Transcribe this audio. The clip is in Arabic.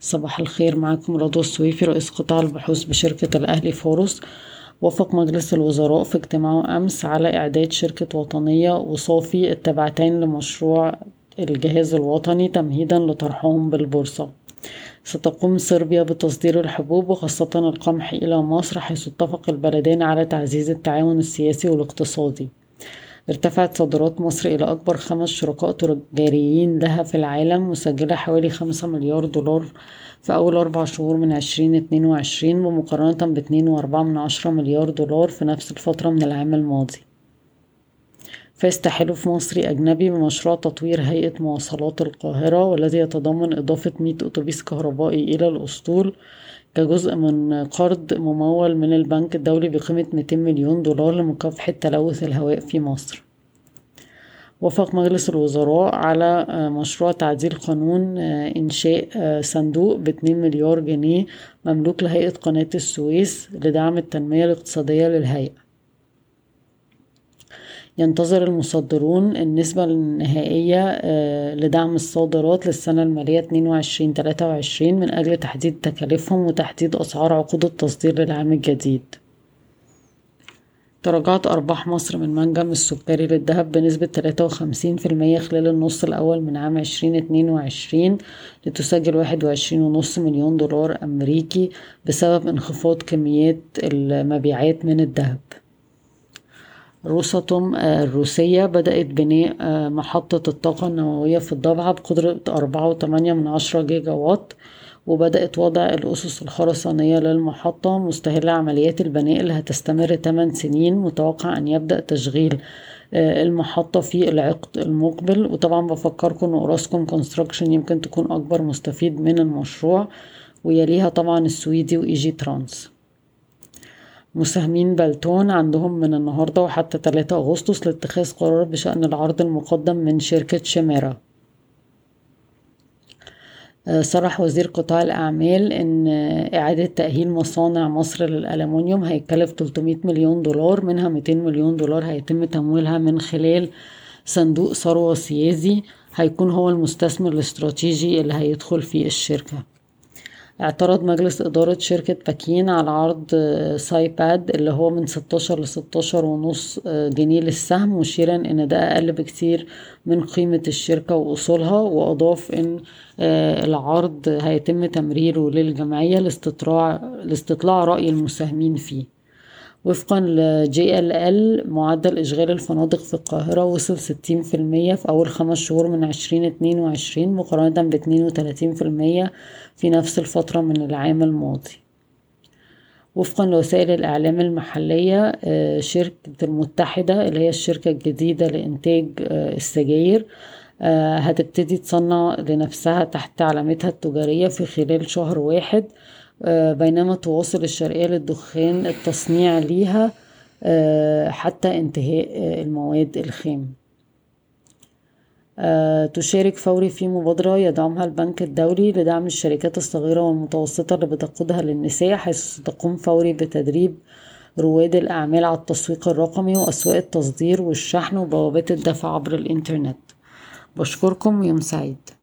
صباح الخير معكم رضوى السويفي رئيس قطاع البحوث بشركة الأهلي فاروس وافق مجلس الوزراء في اجتماعه أمس على إعداد شركة وطنية وصافي التابعتين لمشروع الجهاز الوطني تمهيدا لطرحهم بالبورصة. ستقوم صربيا بتصدير الحبوب وخاصة القمح إلى مصر حيث اتفق البلدان على تعزيز التعاون السياسي والاقتصادي. ارتفعت صادرات مصر إلى أكبر خمس شركاء تجاريين لها في العالم مسجلة حوالي خمسة مليار دولار في أول أربع شهور من عشرين اتنين وعشرين بمقارنة باتنين وأربعة من عشرة مليار دولار في نفس الفترة من العام الماضي. فاز تحالف مصري أجنبي بمشروع تطوير هيئة مواصلات القاهرة والذي يتضمن إضافة مية أتوبيس كهربائي إلى الأسطول كجزء من قرض ممول من البنك الدولي بقيمة 200 مليون دولار لمكافحة تلوث الهواء في مصر. وافق مجلس الوزراء على مشروع تعديل قانون إنشاء صندوق باتنين مليار جنيه مملوك لهيئة قناة السويس لدعم التنمية الاقتصادية للهيئة. ينتظر المصدرون النسبة النهائية لدعم الصادرات للسنة المالية 22-23 من أجل تحديد تكاليفهم وتحديد أسعار عقود التصدير للعام الجديد. تراجعت أرباح مصر من منجم السكري للذهب بنسبة تلاتة وخمسين في المية خلال النص الأول من عام عشرين اتنين وعشرين لتسجل واحد وعشرين ونص مليون دولار أمريكي بسبب انخفاض كميات المبيعات من الذهب. روساتوم الروسية بدأت بناء محطة الطاقة النووية في الضبعة بقدرة أربعة وتمانية من عشرة جيجا وات وبدأت وضع الأسس الخرسانية للمحطة مستهلة عمليات البناء اللي هتستمر 8 سنين متوقع أن يبدأ تشغيل المحطة في العقد المقبل. وطبعا بفكركم أن Orascom Construction يمكن تكون أكبر مستفيد من المشروع ويليها طبعا السويدي وإيجي ترانس. مساهمين بلتون عندهم من النهاردة وحتى 3 أغسطس لاتخاذ قرار بشأن العرض المقدم من شركة شميرا. صرح وزير قطاع الأعمال إن إعادة تأهيل مصانع مصر للألمنيوم هيكلف 300 مليون دولار منها 200 مليون دولار هيتم تمويلها من خلال صندوق ثروة سيادي هيكون هو المستثمر الاستراتيجي اللي هيدخل في الشركة. اعترض مجلس إدارة شركة باكين على عرض سايبس اللي هو من ستاشر لستاشر ونص جنيه للسهم مشيرا إن ده أقل بكتير من قيمة الشركة وأصولها وأضاف إن العرض هيتم تمريره للجمعية لاستطلاع رأي المساهمين فيه. وفقا ل JLL معدل إشغال الفنادق في القاهرة وصل ستين في المية في أول خمس شهور من عشرين اتنين وعشرين مقارنة باتنين وتلاتين في المية في نفس الفترة من العام الماضي. وفقا لوسائل الإعلام المحلية شركة المتحدة اللي هي الشركة الجديدة لإنتاج السجاير هتبتدي تصنع لنفسها تحت علامتها التجارية في خلال شهر واحد بينما تواصل الشرقية للدخان التصنيع ليها حتى انتهاء المواد الخام. تشارك فوري في مبادرة يدعمها البنك الدولي لدعم الشركات الصغيرة والمتوسطة اللي بتقودها النساء حيث ستقوم فوري بتدريب رواد الأعمال على التسويق الرقمي وأسواق التصدير والشحن وبوابات الدفع عبر الإنترنت. بشكركم ويوم سعيد.